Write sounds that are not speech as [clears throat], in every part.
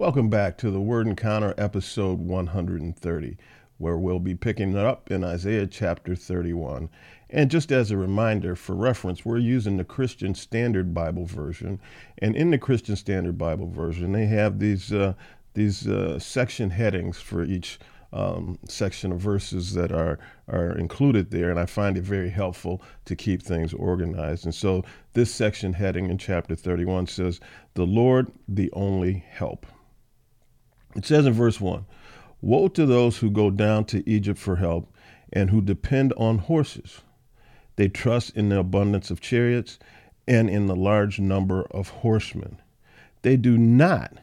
Welcome back to the Word Encounter, episode 130, where we'll be picking it up in Isaiah chapter 31. And just as a reminder, for reference, we're using the Christian Standard Bible version. And in the Christian Standard Bible version, they have these uh, these uh, section headings for each um, section of verses that are are included there, and I find it very helpful to keep things organized. And so, this section heading in chapter 31 says, "The Lord, the only help." It says in verse one, "Woe to those who go down to Egypt for help, and who depend on horses. They trust in the abundance of chariots, and in the large number of horsemen. They do not,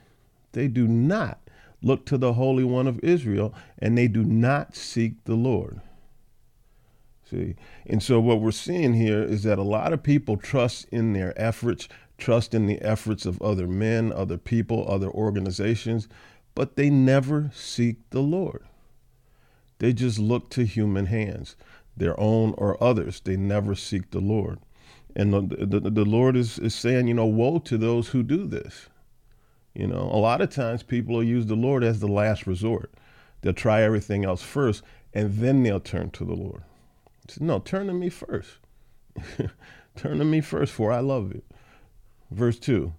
they do not." look to the Holy One of Israel, and they do not seek the Lord. See? And so what we're seeing here is that a lot of people trust in their efforts, trust in the efforts of other men, other people, other organizations, but they never seek the Lord. They just look to human hands, their own or others. They never seek the Lord. And the, the, the Lord is, is saying, you know, woe to those who do this. You know, a lot of times people will use the Lord as the last resort. They'll try everything else first, and then they'll turn to the Lord. Said, no, turn to me first. [laughs] turn to me first, for I love you. Verse 2.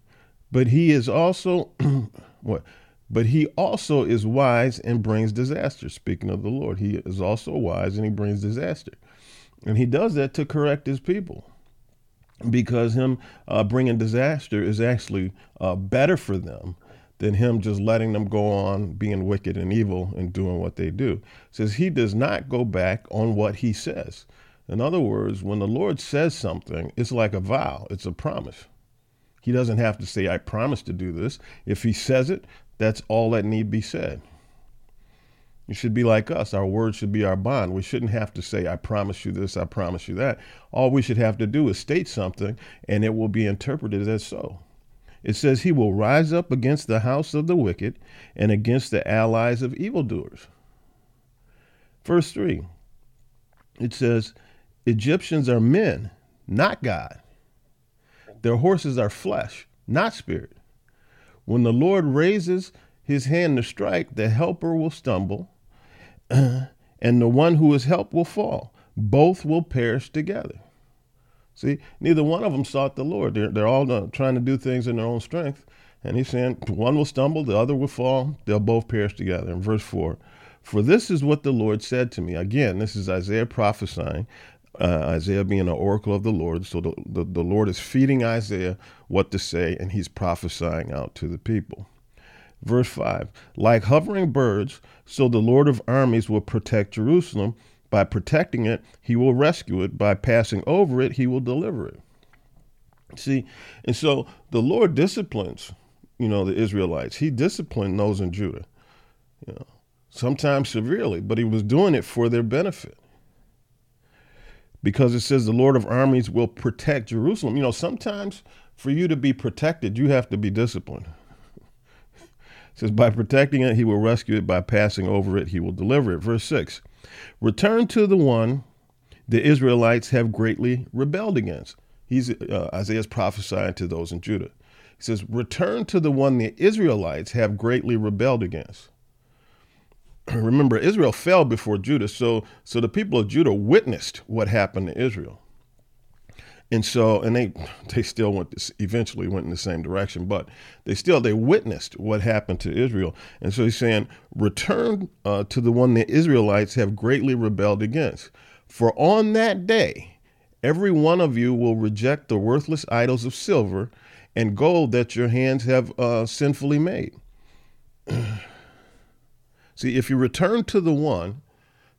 But he is also [clears throat] what? But he also is wise and brings disaster. Speaking of the Lord, he is also wise and he brings disaster. And he does that to correct his people because him uh, bringing disaster is actually uh, better for them than him just letting them go on being wicked and evil and doing what they do. It says he does not go back on what he says. In other words, when the Lord says something, it's like a vow, it's a promise. He doesn't have to say, I promise to do this. If he says it, that's all that need be said. You should be like us. Our word should be our bond. We shouldn't have to say, I promise you this, I promise you that. All we should have to do is state something, and it will be interpreted as so. It says, He will rise up against the house of the wicked and against the allies of evildoers. Verse 3, it says, Egyptians are men, not God. Their horses are flesh, not spirit. When the Lord raises his hand to strike, the helper will stumble [clears throat] and the one who is helped will fall. Both will perish together. See, neither one of them sought the Lord. They're, they're all trying to do things in their own strength. And he's saying one will stumble, the other will fall. They'll both perish together. In verse 4, for this is what the Lord said to me. Again, this is Isaiah prophesying, uh, Isaiah being an oracle of the Lord. So the, the, the Lord is feeding Isaiah what to say, and he's prophesying out to the people. Verse 5 Like hovering birds, so the Lord of armies will protect Jerusalem. By protecting it, he will rescue it. By passing over it, he will deliver it. See, and so the Lord disciplines, you know, the Israelites. He disciplined those in Judah, you know, sometimes severely, but he was doing it for their benefit. Because it says the Lord of armies will protect Jerusalem. You know, sometimes for you to be protected, you have to be disciplined [laughs] says, By protecting it, he will rescue it. By passing over it, he will deliver it. Verse 6 Return to the one the Israelites have greatly rebelled against. He's uh, Isaiah's prophesying to those in Judah. He says, Return to the one the Israelites have greatly rebelled against. [clears throat] Remember, Israel fell before Judah, so so the people of Judah witnessed what happened to Israel. And so, and they [laughs] they still went this, eventually went in the same direction, but they still they witnessed what happened to Israel. And so he's saying, return uh, to the one the Israelites have greatly rebelled against. For on that day, every one of you will reject the worthless idols of silver and gold that your hands have uh, sinfully made. [clears throat] See, if you return to the one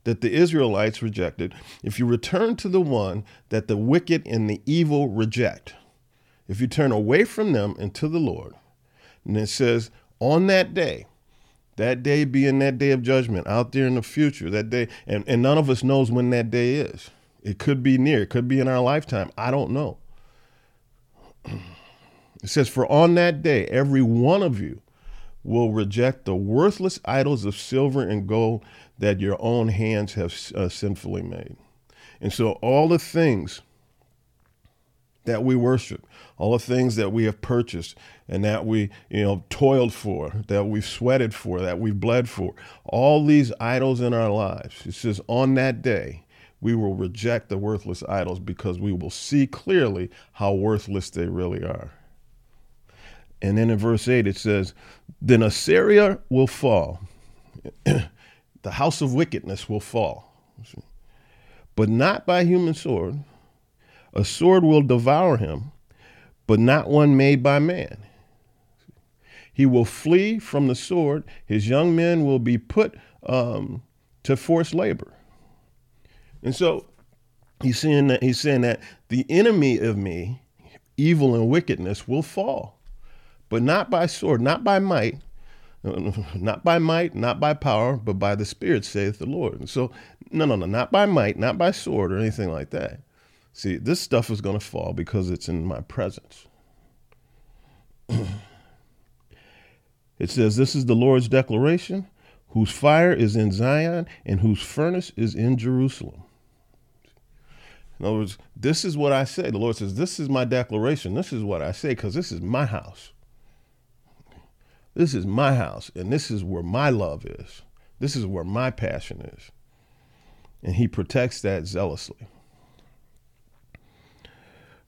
that the Israelites rejected, if you return to the one that the wicked and the evil reject, if you turn away from them and to the Lord, and it says, on that day, that day being that day of judgment out there in the future, that day, and, and none of us knows when that day is. It could be near, it could be in our lifetime. I don't know. [clears throat] It says, For on that day, every one of you will reject the worthless idols of silver and gold that your own hands have uh, sinfully made. And so all the things that we worship, all the things that we have purchased and that we, you know, toiled for, that we've sweated for, that we've bled for, all these idols in our lives. It says on that day, we will reject the worthless idols because we will see clearly how worthless they really are. And then in verse 8 it says, Then Assyria will fall, [clears throat] the house of wickedness will fall, but not by human sword. A sword will devour him, but not one made by man. He will flee from the sword. His young men will be put um, to forced labor. And so he's saying that he's saying that the enemy of me, evil and wickedness, will fall, but not by sword, not by might, [laughs] not by might, not by power, but by the Spirit, saith the Lord. And so, no, no, no, not by might, not by sword or anything like that. See, this stuff is going to fall because it's in my presence. [clears throat] it says, This is the Lord's declaration, whose fire is in Zion and whose furnace is in Jerusalem. In other words, this is what I say. The Lord says, This is my declaration. This is what I say because this is my house. This is my house, and this is where my love is. This is where my passion is. And He protects that zealously.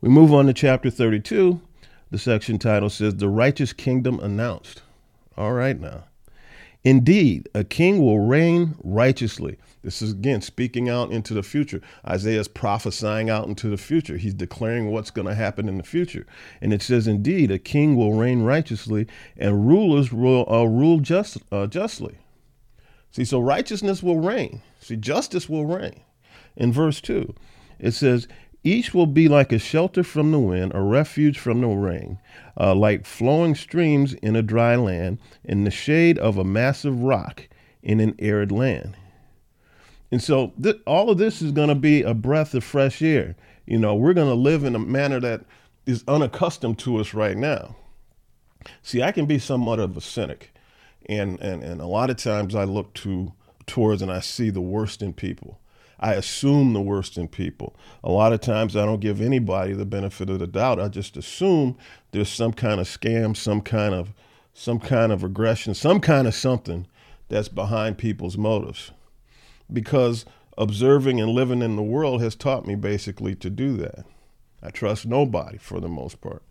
We move on to chapter 32. The section title says, The Righteous Kingdom Announced. All right, now. Indeed, a king will reign righteously. This is again speaking out into the future. Isaiah is prophesying out into the future. He's declaring what's going to happen in the future. And it says, Indeed, a king will reign righteously, and rulers will uh, rule just, uh, justly. See, so righteousness will reign. See, justice will reign. In verse 2, it says, each will be like a shelter from the wind, a refuge from the rain, uh, like flowing streams in a dry land, in the shade of a massive rock in an arid land. And so, th- all of this is going to be a breath of fresh air. You know, we're going to live in a manner that is unaccustomed to us right now. See, I can be somewhat of a cynic, and and and a lot of times I look to towards and I see the worst in people. I assume the worst in people. A lot of times I don't give anybody the benefit of the doubt. I just assume there's some kind of scam, some kind of some kind of aggression, some kind of something that's behind people's motives. Because observing and living in the world has taught me basically to do that. I trust nobody for the most part.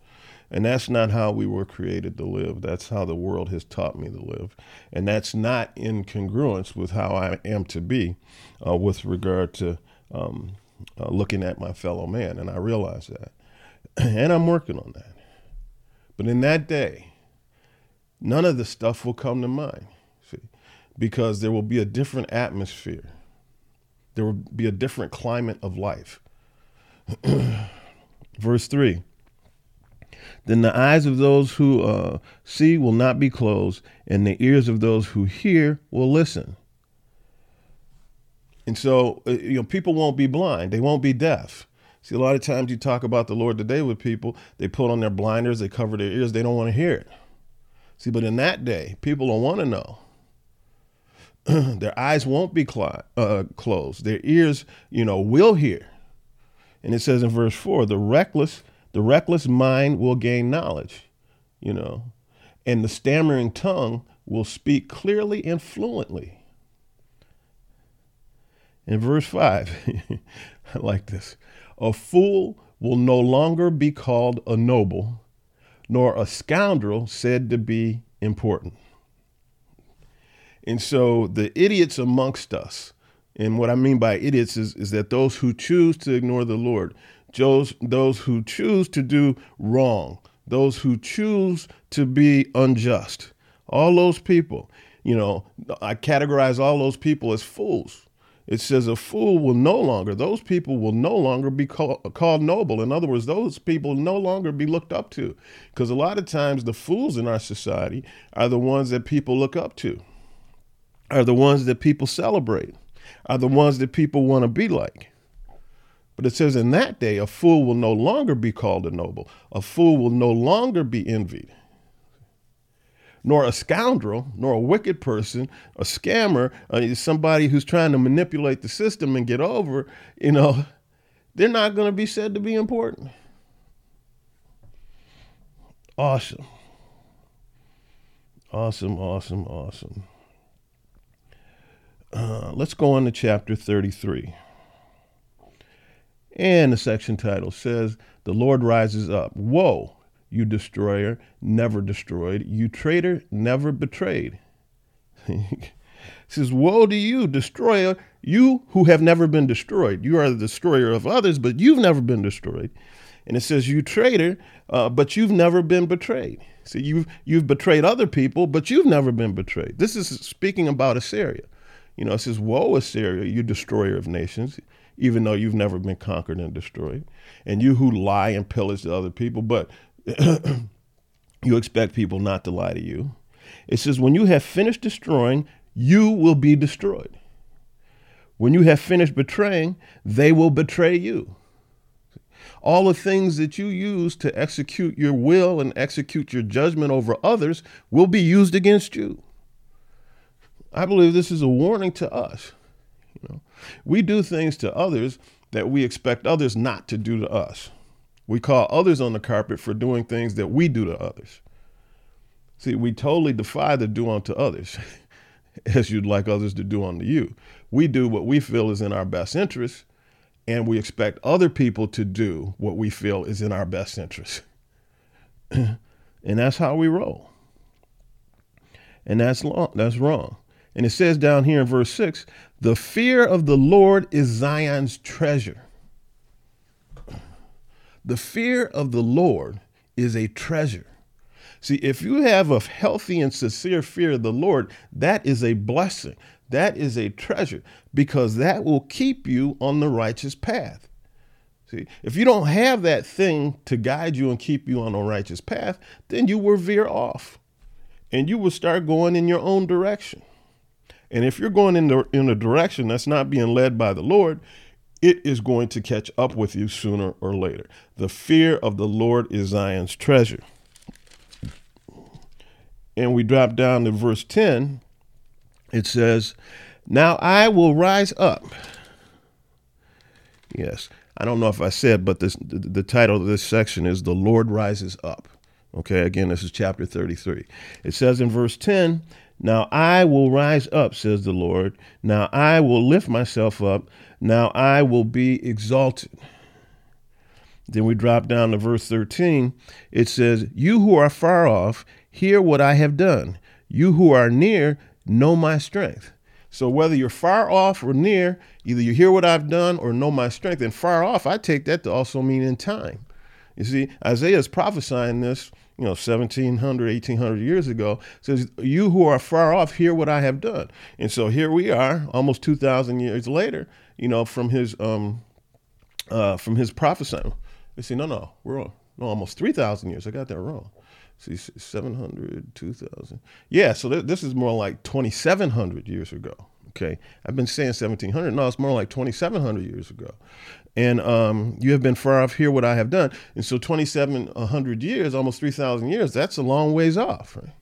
And that's not how we were created to live. That's how the world has taught me to live. And that's not in congruence with how I am to be uh, with regard to um, uh, looking at my fellow man. And I realize that. [clears throat] and I'm working on that. But in that day, none of the stuff will come to mind, because there will be a different atmosphere. There will be a different climate of life. [clears throat] Verse 3 then the eyes of those who uh, see will not be closed, and the ears of those who hear will listen. And so, uh, you know, people won't be blind, they won't be deaf. See, a lot of times you talk about the Lord today with people, they put on their blinders, they cover their ears, they don't want to hear it. See, but in that day, people don't want to know. [clears throat] their eyes won't be cl- uh, closed, their ears, you know, will hear. And it says in verse 4 the reckless the reckless mind will gain knowledge, you know, and the stammering tongue will speak clearly and fluently. In verse 5, [laughs] I like this. A fool will no longer be called a noble, nor a scoundrel said to be important. And so the idiots amongst us, and what I mean by idiots is, is that those who choose to ignore the Lord, those, those who choose to do wrong, those who choose to be unjust, all those people, you know, I categorize all those people as fools. It says a fool will no longer, those people will no longer be call, called noble. In other words, those people no longer be looked up to. Because a lot of times the fools in our society are the ones that people look up to, are the ones that people celebrate, are the ones that people want to be like. But it says, In that day, a fool will no longer be called a noble, a fool will no longer be envied, nor a scoundrel, nor a wicked person, a scammer, uh, somebody who's trying to manipulate the system and get over, you know, [laughs] they're not going to be said to be important. Awesome. Awesome, awesome, awesome. Uh, let's go on to chapter 33. And the section title says, The Lord rises up. Woe, you destroyer, never destroyed. You traitor, never betrayed. [laughs] says, Woe to you, destroyer, you who have never been destroyed. You are the destroyer of others, but you've never been destroyed. And it says, You traitor, uh, but you've never been betrayed. See, you've, you've betrayed other people, but you've never been betrayed. This is speaking about Assyria. You know, it says, Woe, Assyria, you destroyer of nations, even though you've never been conquered and destroyed. And you who lie and pillage to other people, but [clears throat] you expect people not to lie to you. It says, When you have finished destroying, you will be destroyed. When you have finished betraying, they will betray you. All the things that you use to execute your will and execute your judgment over others will be used against you. I believe this is a warning to us. You know, we do things to others that we expect others not to do to us. We call others on the carpet for doing things that we do to others. See, we totally defy the do unto others [laughs] as you'd like others to do unto you. We do what we feel is in our best interest, and we expect other people to do what we feel is in our best interest. [clears throat] and that's how we roll. And that's long, that's wrong. And it says down here in verse 6 the fear of the Lord is Zion's treasure. The fear of the Lord is a treasure. See, if you have a healthy and sincere fear of the Lord, that is a blessing. That is a treasure because that will keep you on the righteous path. See, if you don't have that thing to guide you and keep you on a righteous path, then you will veer off and you will start going in your own direction. And if you're going in, the, in a direction that's not being led by the Lord, it is going to catch up with you sooner or later. The fear of the Lord is Zion's treasure. And we drop down to verse 10. It says, Now I will rise up. Yes, I don't know if I said, but this, the, the title of this section is The Lord Rises Up. Okay, again, this is chapter 33. It says in verse 10, now I will rise up, says the Lord. Now I will lift myself up. Now I will be exalted. Then we drop down to verse 13. It says, You who are far off, hear what I have done. You who are near, know my strength. So whether you're far off or near, either you hear what I've done or know my strength. And far off, I take that to also mean in time. You see, Isaiah is prophesying this you know 1700 1800 years ago says you who are far off hear what i have done. And so here we are almost 2000 years later you know from his um uh from his prophesying. They say no no we're on no almost 3000 years. I got that wrong. See 700 2000 yeah so th- this is more like 2700 years ago okay? I've been saying 1700 no it's more like 2700 years ago and um, you have been far off. Hear what I have done. And so, 2,700 years, almost 3,000 years, that's a long ways off. Right?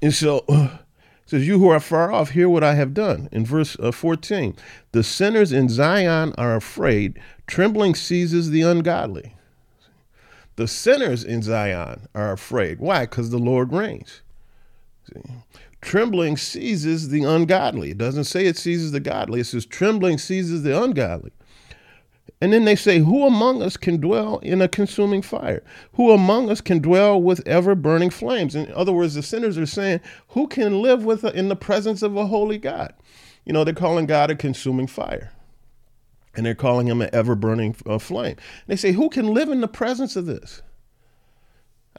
And so, uh, says, You who are far off, hear what I have done. In verse uh, 14, the sinners in Zion are afraid, trembling seizes the ungodly. The sinners in Zion are afraid. Why? Because the Lord reigns. See? Trembling seizes the ungodly. It doesn't say it seizes the godly, it says trembling seizes the ungodly. And then they say, Who among us can dwell in a consuming fire? Who among us can dwell with ever burning flames? In other words, the sinners are saying, Who can live with a, in the presence of a holy God? You know, they're calling God a consuming fire. And they're calling him an ever burning uh, flame. They say, Who can live in the presence of this?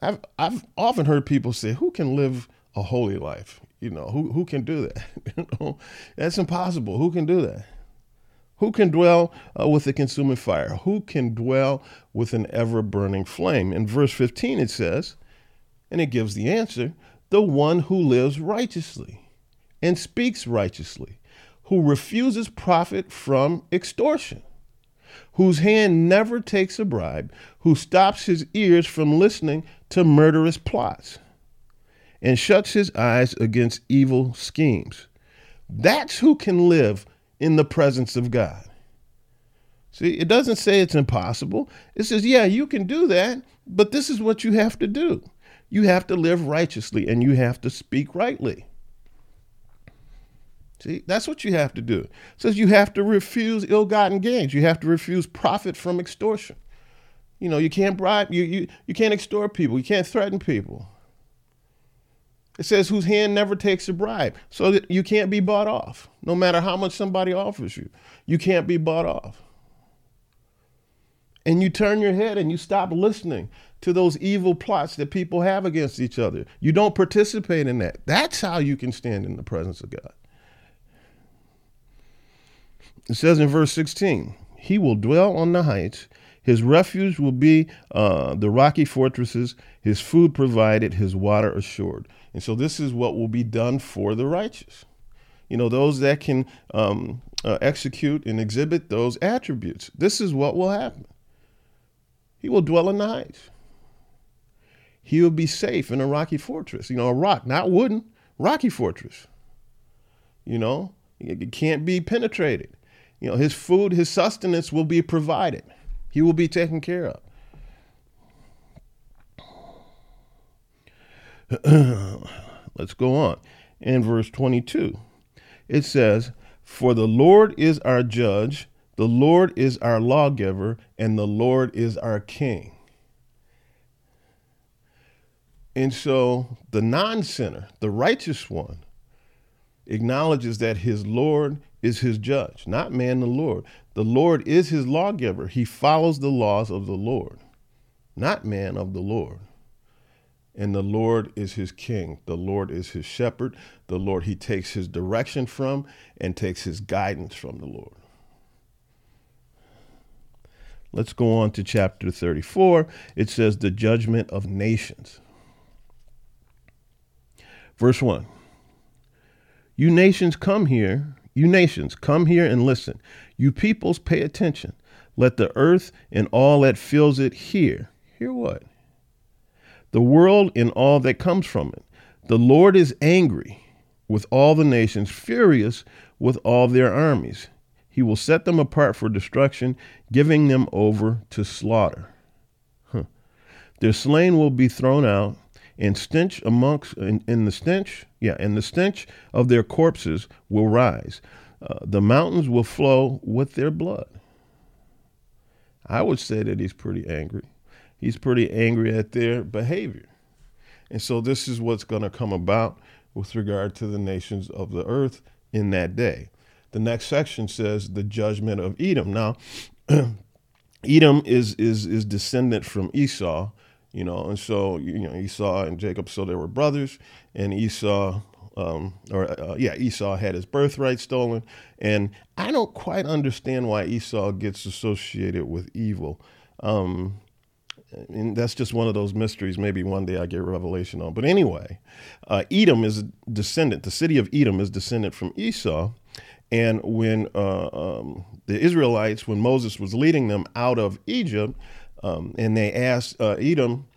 I've, I've often heard people say, Who can live a holy life? You know, who, who can do that? [laughs] you know, that's impossible. Who can do that? Who can dwell uh, with a consuming fire? Who can dwell with an ever burning flame? In verse 15, it says, and it gives the answer the one who lives righteously and speaks righteously, who refuses profit from extortion, whose hand never takes a bribe, who stops his ears from listening to murderous plots, and shuts his eyes against evil schemes. That's who can live in the presence of God. See, it doesn't say it's impossible. It says, yeah, you can do that, but this is what you have to do. You have to live righteously and you have to speak rightly. See, that's what you have to do. It says you have to refuse ill-gotten gains. You have to refuse profit from extortion. You know, you can't bribe, you, you, you can't extort people, you can't threaten people. It says whose hand never takes a bribe, so that you can't be bought off. No matter how much somebody offers you, you can't be bought off. And you turn your head and you stop listening to those evil plots that people have against each other. You don't participate in that. That's how you can stand in the presence of God. It says in verse 16, He will dwell on the heights. His refuge will be uh, the rocky fortresses, his food provided, his water assured. And so this is what will be done for the righteous. You know, those that can um, uh, execute and exhibit those attributes. This is what will happen. He will dwell in the heights. He will be safe in a rocky fortress. You know, a rock, not wooden, rocky fortress. You know, it can't be penetrated. You know, his food, his sustenance will be provided. He will be taken care of. [clears throat] Let's go on. In verse 22, it says, For the Lord is our judge, the Lord is our lawgiver, and the Lord is our king. And so the non sinner, the righteous one, acknowledges that his Lord is his judge, not man the Lord. The Lord is his lawgiver. He follows the laws of the Lord, not man of the Lord and the Lord is his king. The Lord is his shepherd. The Lord, he takes his direction from and takes his guidance from the Lord. Let's go on to chapter 34. It says, The judgment of nations. Verse 1 You nations, come here. You nations, come here and listen. You peoples, pay attention. Let the earth and all that fills it hear. Hear what? the world and all that comes from it. The Lord is angry with all the nations, furious with all their armies. He will set them apart for destruction, giving them over to slaughter. Huh. Their slain will be thrown out, and stench amongst in, in the stench, yeah, and the stench of their corpses will rise. Uh, the mountains will flow with their blood. I would say that he's pretty angry he's pretty angry at their behavior. And so this is what's going to come about with regard to the nations of the earth in that day. The next section says the judgment of Edom. Now, [clears throat] Edom is is is descendant from Esau, you know, and so you know Esau and Jacob, so they were brothers, and Esau, um, or uh, yeah, Esau had his birthright stolen, and I don't quite understand why Esau gets associated with evil. Um, and that's just one of those mysteries. Maybe one day I get revelation on. But anyway, uh, Edom is descendant. The city of Edom is descendant from Esau. And when uh, um, the Israelites, when Moses was leading them out of Egypt, um, and they asked uh, Edom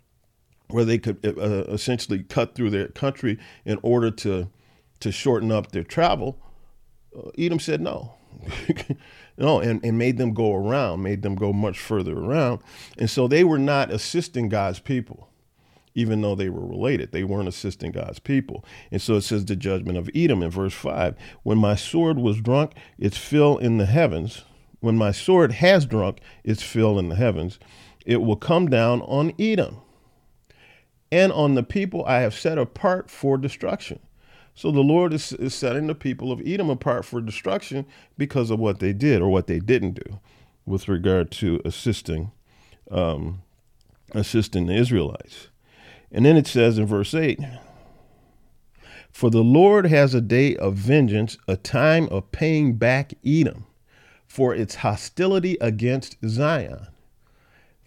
where they could uh, uh, essentially cut through their country in order to to shorten up their travel, uh, Edom said no. [laughs] No, and, and made them go around, made them go much further around. And so they were not assisting God's people, even though they were related. They weren't assisting God's people. And so it says the judgment of Edom in verse 5 When my sword was drunk, its fill in the heavens. When my sword has drunk its fill in the heavens, it will come down on Edom and on the people I have set apart for destruction. So the Lord is, is setting the people of Edom apart for destruction because of what they did or what they didn't do with regard to assisting um, assisting the Israelites. And then it says in verse 8 For the Lord has a day of vengeance, a time of paying back Edom for its hostility against Zion.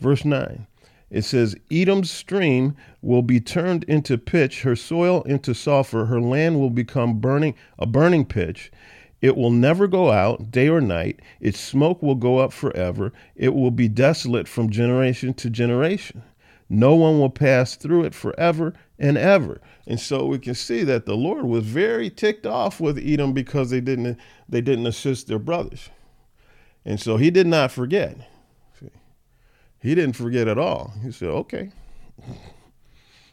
Verse 9 it says, Edom's stream will be turned into pitch, her soil into sulfur, her land will become burning a burning pitch. It will never go out day or night. Its smoke will go up forever. It will be desolate from generation to generation. No one will pass through it forever and ever. And so we can see that the Lord was very ticked off with Edom because they didn't they didn't assist their brothers. And so he did not forget. He didn't forget at all. He said, okay.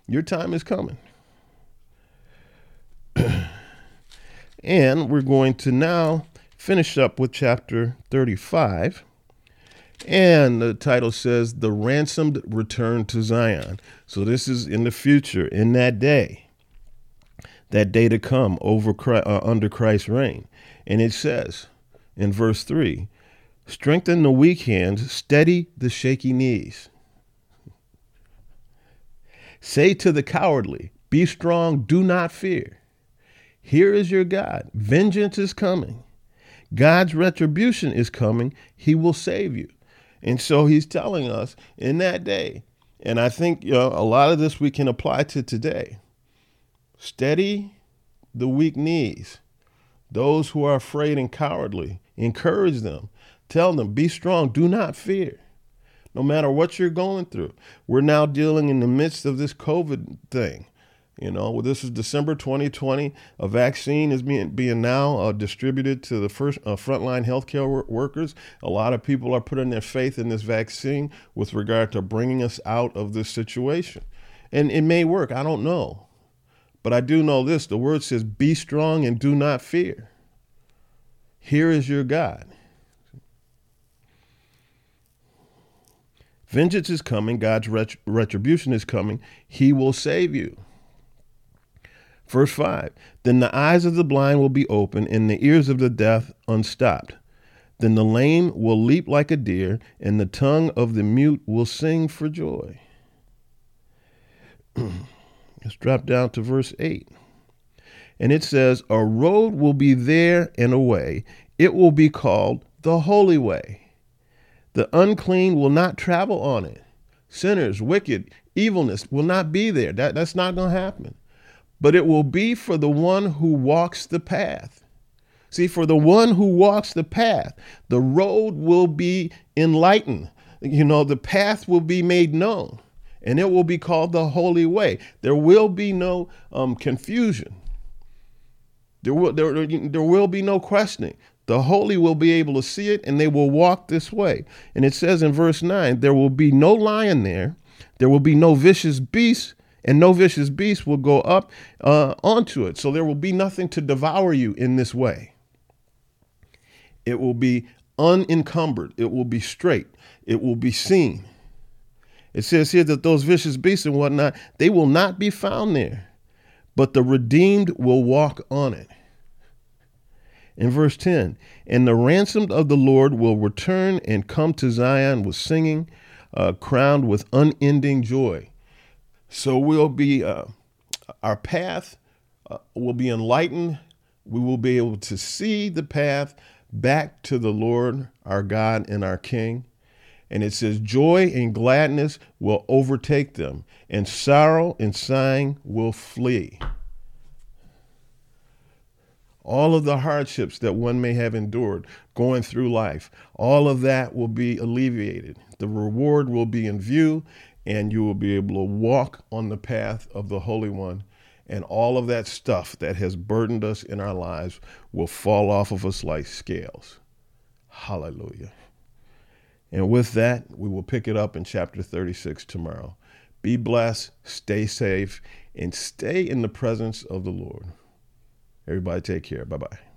Your time is coming. [clears throat] and we're going to now finish up with chapter 35. And the title says, The Ransomed Return to Zion. So this is in the future, in that day, that day to come over uh, under Christ's reign. And it says in verse 3 Strengthen the weak hands, steady the shaky knees. Say to the cowardly, Be strong, do not fear. Here is your God. Vengeance is coming. God's retribution is coming. He will save you. And so he's telling us in that day, and I think you know, a lot of this we can apply to today. Steady the weak knees. Those who are afraid and cowardly, encourage them. Tell them, be strong, do not fear. No matter what you're going through. We're now dealing in the midst of this COVID thing. You know, well, this is December 2020. A vaccine is being being now uh, distributed to the first uh, frontline healthcare wor- workers. A lot of people are putting their faith in this vaccine with regard to bringing us out of this situation, and it may work. I don't know, but I do know this: the word says, "Be strong and do not fear." Here is your God. Vengeance is coming. God's ret- retribution is coming. He will save you. Verse 5 Then the eyes of the blind will be open, and the ears of the deaf unstopped. Then the lame will leap like a deer, and the tongue of the mute will sing for joy. [clears throat] Let's drop down to verse 8. And it says, A road will be there and a way. It will be called the Holy Way. The unclean will not travel on it. Sinners, wicked, evilness will not be there. That, that's not going to happen but it will be for the one who walks the path. See, for the one who walks the path, the road will be enlightened. You know, the path will be made known, and it will be called the holy way. There will be no um, confusion. There will, there, there will be no questioning. The holy will be able to see it, and they will walk this way. And it says in verse 9, there will be no lion there, there will be no vicious beast and no vicious beast will go up uh, onto it. So there will be nothing to devour you in this way. It will be unencumbered, it will be straight, it will be seen. It says here that those vicious beasts and whatnot, they will not be found there, but the redeemed will walk on it. In verse 10, and the ransomed of the Lord will return and come to Zion with singing, uh, crowned with unending joy. So we'll be, uh, our path uh, will be enlightened. We will be able to see the path back to the Lord, our God, and our King. And it says, Joy and gladness will overtake them, and sorrow and sighing will flee. All of the hardships that one may have endured going through life, all of that will be alleviated. The reward will be in view, and you will be able to walk on the path of the Holy One. And all of that stuff that has burdened us in our lives will fall off of us like scales. Hallelujah. And with that, we will pick it up in chapter 36 tomorrow. Be blessed, stay safe, and stay in the presence of the Lord. Everybody, take care. Bye bye.